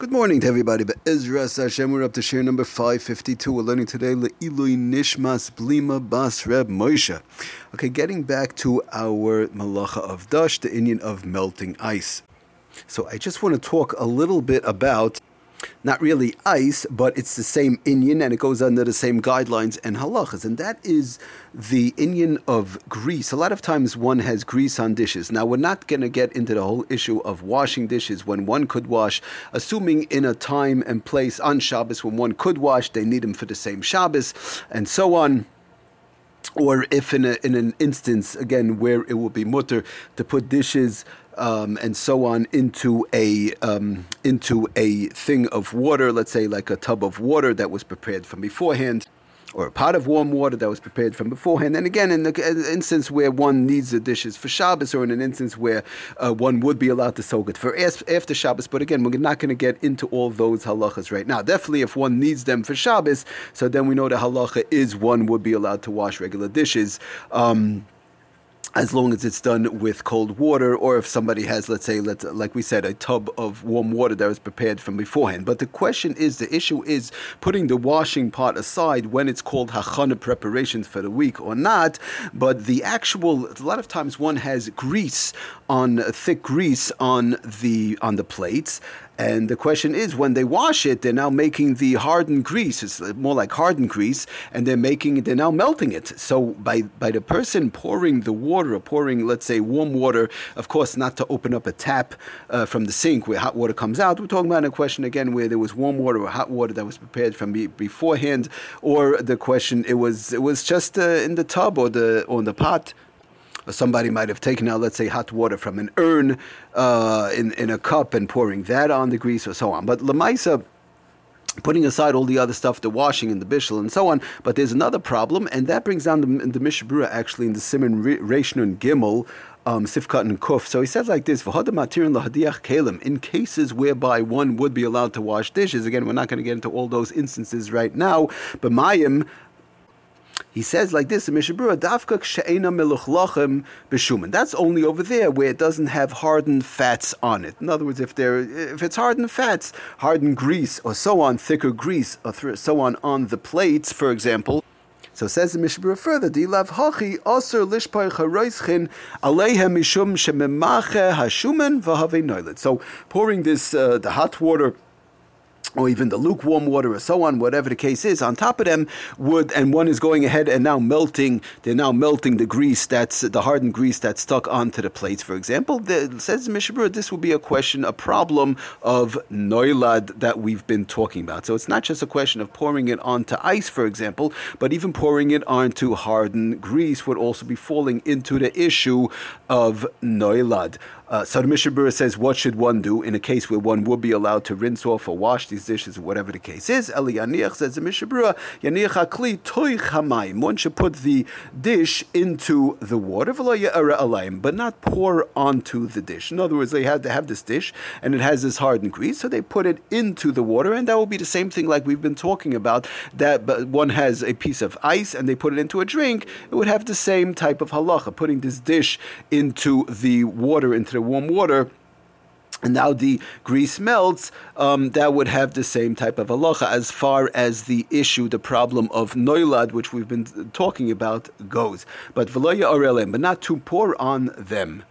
Good morning to everybody. Be'ezras Hashem, we're up to shiur number 552. We're learning today Le'ilui Nishmas Blima Bas Reb Moshe. Okay, getting back to our Malacha of Dash, the inyan of melting ice. So I just want to talk a little bit about not really ice, but it's the same inyan and it goes under the same guidelines and halachas. And that is the inyan of grease. A lot of times one has grease on dishes. Now, we're not going to get into the whole issue of washing dishes when one could wash, assuming in a time and place on Shabbos when one could wash, they need them for the same Shabbos, and so on or if in, a, in an instance again where it will be mutter to put dishes um, and so on into a um, into a thing of water, let's say like a tub of water that was prepared from beforehand or a pot of warm water that was prepared from beforehand. And again, in the instance where one needs the dishes for Shabbos, or in an instance where uh, one would be allowed to soak it for after Shabbos. But again, we're not going to get into all those halachas right now. Definitely, if one needs them for Shabbos, so then we know the halacha is one would be allowed to wash regular dishes. Um, as long as it's done with cold water, or if somebody has, let's say, let's, like we said, a tub of warm water that was prepared from beforehand. But the question is, the issue is putting the washing part aside when it's called hachana preparations for the week or not. But the actual, a lot of times one has grease on thick grease on the on the plates and the question is, when they wash it, they're now making the hardened grease. It's more like hardened grease, and they're making, they're now melting it. So by by the person pouring the water, pouring, let's say, warm water, of course, not to open up a tap uh, from the sink where hot water comes out. We're talking about a question again where there was warm water or hot water that was prepared from be- beforehand, or the question it was it was just uh, in the tub or the or in the pot somebody might have taken out, let's say, hot water from an urn uh, in, in a cup and pouring that on the grease or so on. But Lamaisa, putting aside all the other stuff, the washing and the bishul and so on. But there's another problem, and that brings down the, the Mishnah Berurah actually in the Siman and Gimel. Um, Sifkat and Kuf. So he says like this: In cases whereby one would be allowed to wash dishes, again, we're not going to get into all those instances right now. But Mayim, he says like this in Mishnah Berurah, Dafka Kshe'ena Meluchlachem B'Shuman. That's only over there where it doesn't have hardened fats on it. In other words, if there if it's hardened fats, hardened grease, or so on, thicker grease, or so on on the plates, for example. So says the Mishnah Berurah further, Dilav Hachi Aser Lishpai Charoischin Alehem Mishum Shememache Hashumen V'Have Noilet. So pouring this uh, the hot water or even the lukewarm water or so on, whatever the case is, on top of them would, and one is going ahead and now melting, they're now melting the grease that's the hardened grease that's stuck onto the plates, for example. The, says Mishabur, this would be a question, a problem of noilad that we've been talking about. So it's not just a question of pouring it onto ice, for example, but even pouring it onto hardened grease would also be falling into the issue of noilad. Uh, so the Mishnah Berurah says, what should one do in a case where one would be allowed to rinse off or wash these dishes, or whatever the case is? Eli Yaniach says the Mishnah Berurah, Yaniach Akli Toich Hamayim. One should put the dish into the water, but not pour onto the dish. In other words, they had to have this dish and it has this hardened grease, so they put it into the water, and that will be the same thing like we've been talking about. That one has a piece of ice and they put it into a drink, it would have the same type of halacha, putting this dish into the water, into warm water and now the grease melts, um, that would have the same type of halacha as far as the issue, the problem of noilad, which we've been talking about, goes. But v'loya orelem, but not to pour on them.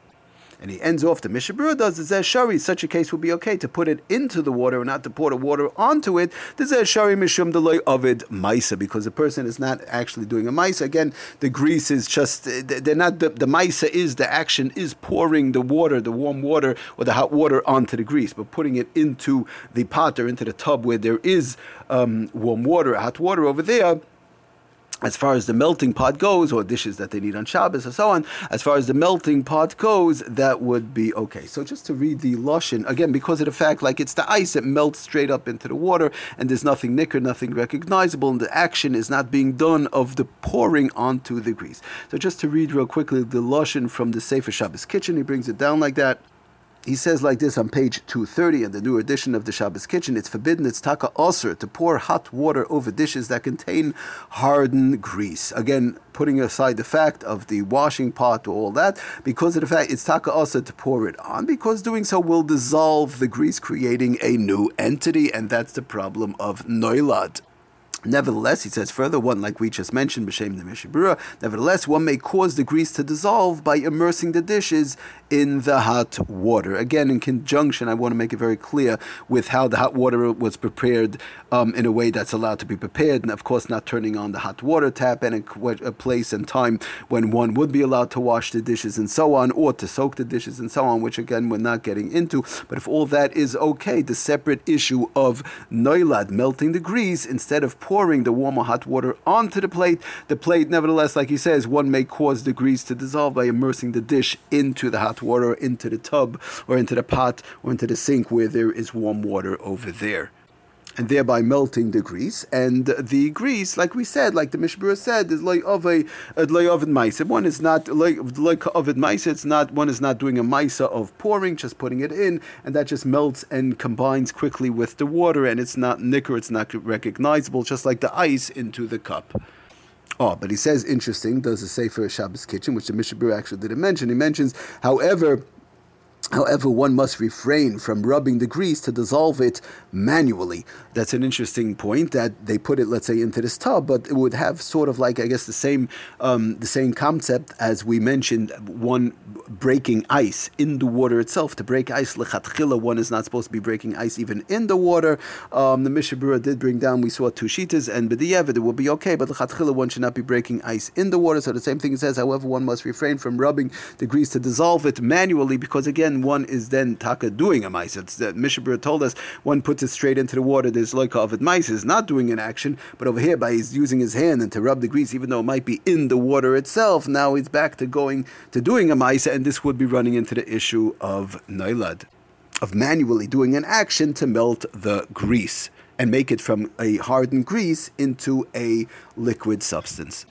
And he ends off the Mishnah Berurah does the Zeh Shari. Such a case would be okay to put it into the water and not to pour the water onto it. The Zeh Shari Mishum Deloy Ovid Maisa, because the person is not actually doing a Maisa. Again, the grease is just, they're not, the, the Maisa is, the action is pouring the water, the warm water or the hot water onto the grease, but putting it into the pot or into the tub where there is um, warm water, hot water over there as far as the melting pot goes, or dishes that they need on Shabbos or so on, as far as the melting pot goes, that would be okay. So just to read the Lashon, again, because of the fact, like it's the ice, it melts straight up into the water, and there's nothing nicker, nothing recognizable, and the action is not being done of the pouring onto the grease. So just to read real quickly the Lashon from the Sefer Shabbos Kitchen, he brings it down like that. He says like this on page 230 in the new edition of the Shabbos Kitchen it's forbidden, it's taka osir, to pour hot water over dishes that contain hardened grease. Again, putting aside the fact of the washing pot or all that, because of the fact it's taka osir to pour it on, because doing so will dissolve the grease, creating a new entity, and that's the problem of noilad. Nevertheless, he says further, one like we just mentioned, b'shem the Mishnah Berurah, nevertheless, one may cause the grease to dissolve by immersing the dishes in the hot water. Again, in conjunction, I want to make it very clear with how the hot water was prepared um, in a way that's allowed to be prepared, and of course, not turning on the hot water tap and a, a place and time when one would be allowed to wash the dishes and so on, or to soak the dishes and so on, which again, we're not getting into. But if all that is okay, the separate issue of noilad, melting the grease, instead of pouring the warm or hot water onto the plate, the plate, nevertheless, like he says, one may cause the grease to dissolve by immersing the dish into the hot water into the tub or into the pot or into the sink where there is warm water over there and thereby melting the grease. And the grease, like we said, like the Mishnah Berurah said, is like of a like of. One is not like of mice. It's not one is not doing a mice of pouring, just putting it in, and that just melts and combines quickly with the water, and it's not nicker. It's not recognizable, just like the ice into the cup. Oh, but he says interesting. Does a Sefer Shabbos Kitchen, which the Mishabur actually didn't mention. He mentions, however, However, one must refrain from rubbing the grease to dissolve it manually. That's an interesting point that they put it, let's say, into this tub, but it would have sort of like I guess the same um, the same concept as we mentioned. One breaking ice in the water itself. To break ice, lechatchila, one is not supposed to be breaking ice even in the water. Um, the Mishnah Berurah did bring down. We saw two shitas and b'diyevet it will be okay, but lechatchila one should not be breaking ice in the water. So the same thing it says. However, one must refrain from rubbing the grease to dissolve it manually because again one is then taka doing a mice. That Mishabur told us one puts it straight into the water. There's like of it mice is not doing an action, but over here by he's using his hand and to rub the grease, even though it might be in the water itself. Now he's back to going to doing a mice, and this would be running into the issue of nailad, of manually doing an action to melt the grease and make it from a hardened grease into a liquid substance.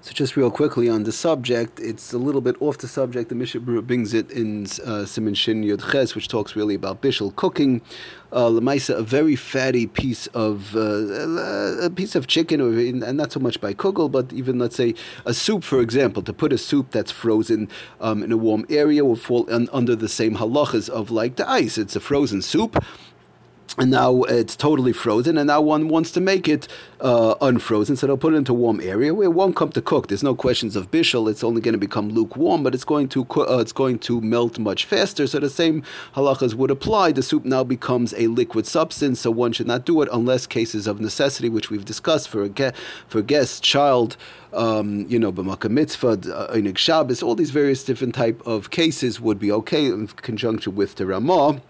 So just real quickly on the subject, it's a little bit off the subject. The Mishnah brings it in uh, Siman Shin Yud Ches, which talks really about bishul cooking. Uh, a very fatty piece of uh, a piece of chicken, or and not so much by kugel, but even let's say a soup, for example, to put a soup that's frozen um, in a warm area will fall un- under the same halachas of like the ice. It's a frozen soup and now it's totally frozen, and now one wants to make it uh, unfrozen, so they'll put it into a warm area where it won't come to cook. There's no questions of bishul; it's only going to become lukewarm, but it's going to uh, it's going to melt much faster. So the same halachas would apply. The soup now becomes a liquid substance, so one should not do it unless cases of necessity, which we've discussed for a ge- for guest, child. Um, you know, b'makom mitzvah, uh, Shabbos, all these various different type of cases would be okay in conjunction with the Ramah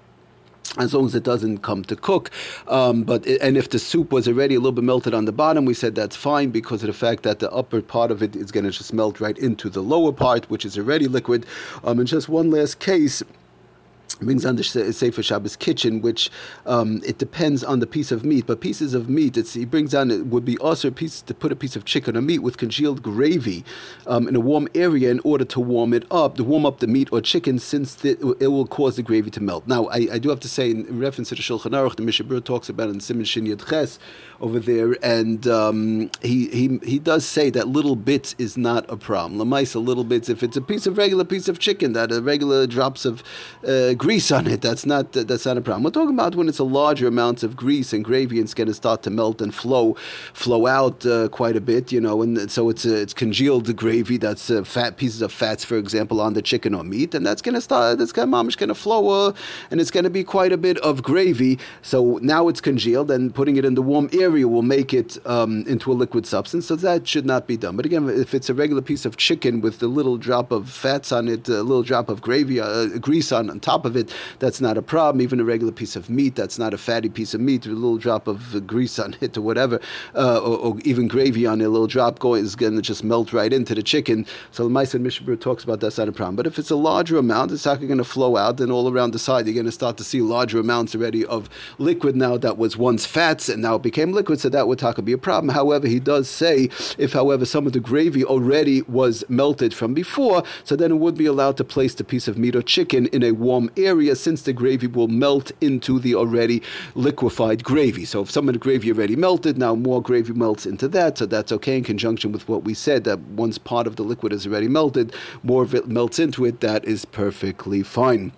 as long as it doesn't come to cook. Um, but it, and if the soup was already a little bit melted on the bottom, we said that's fine because of the fact that the upper part of it is going to just melt right into the lower part, which is already liquid. Um, and just one last case brings on the Sefer Shabbos kitchen, which um, it depends on the piece of meat, but pieces of meat, it's, he brings on it would be also a piece to put a piece of chicken or meat with congealed gravy um, in a warm area in order to warm it up, to warm up the meat or chicken, since the, it will cause the gravy to melt. Now, I, I do have to say, in, reference to the Shulchan Aruch, the Mishabur talks about in Siman Shin Yud Ches over there, and um, he, he he does say that little bits is not a problem. Lamaisa, little bits, if it's a piece of regular piece of chicken, that a regular drops of uh, grease on it. That's not that's not a problem. We're talking about when it's a larger amount of grease and gravy, and it's going to start to melt and flow flow out uh, quite a bit, you know. And so it's uh, it's congealed gravy. That's uh, fat pieces of fats, for example, on the chicken or meat, and that's going to start. That's going mamish going to flow, uh, and it's going to be quite a bit of gravy. So now it's congealed, and putting it in the warm area will make it um, into a liquid substance. So that should not be done. But again, if it's a regular piece of chicken with a little drop of fats on it, a little drop of gravy, uh, grease on, on top of it, that's not a problem. Even a regular piece of meat, that's not a fatty piece of meat a little drop of grease on it or whatever, uh, or, or, even gravy on it, a little drop going is going to just melt right into the chicken. So the Meister Mishabur talks about that's not a problem. But if it's a larger amount, it's actually going to flow out, and all around the side you're going to start to see larger amounts already of liquid now that was once fats and now it became liquid. So that would talk be a problem. However, he does say if, however, some of the gravy already was melted from before, so then it would be allowed to place the piece of meat or chicken in a warm area since the gravy will melt into the already liquefied gravy. So if some of the gravy already melted, now more gravy melts into that, so that's okay in conjunction with what we said that once part of the liquid is already melted, more of it melts into it, that is perfectly fine.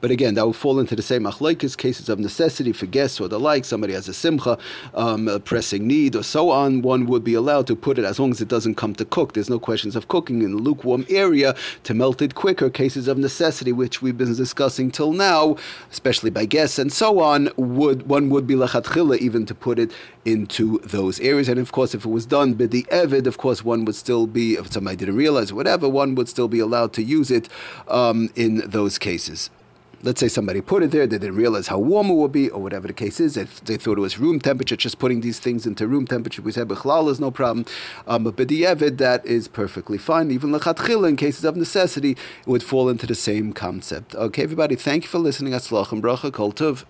But again, that would fall into the same achlaikis cases of necessity for guests or the like. Somebody has a simcha, um, a pressing need, or so on. One would be allowed to put it as long as it doesn't come to cook. There's no questions of cooking in the lukewarm area to melt it quicker. Cases of necessity, which we've been discussing till now, especially by guests and so on, would one would be lechatchila even to put it into those areas. And of course, if it was done by the evid, of course, one would still be. If somebody didn't realize whatever, one would still be allowed to use it um, in those cases let's say somebody put it there, they didn't realize how warm it would be, or whatever the case is. They, they thought it was room temperature, just putting these things into room temperature. We said Bechlal is no problem. Um, but B'di'evid, that is perfectly fine. Even Lechatchila, in cases of necessity, it would fall into the same concept. Okay, everybody, thank you for listening. Atzlach and Bracha, Kol Tov.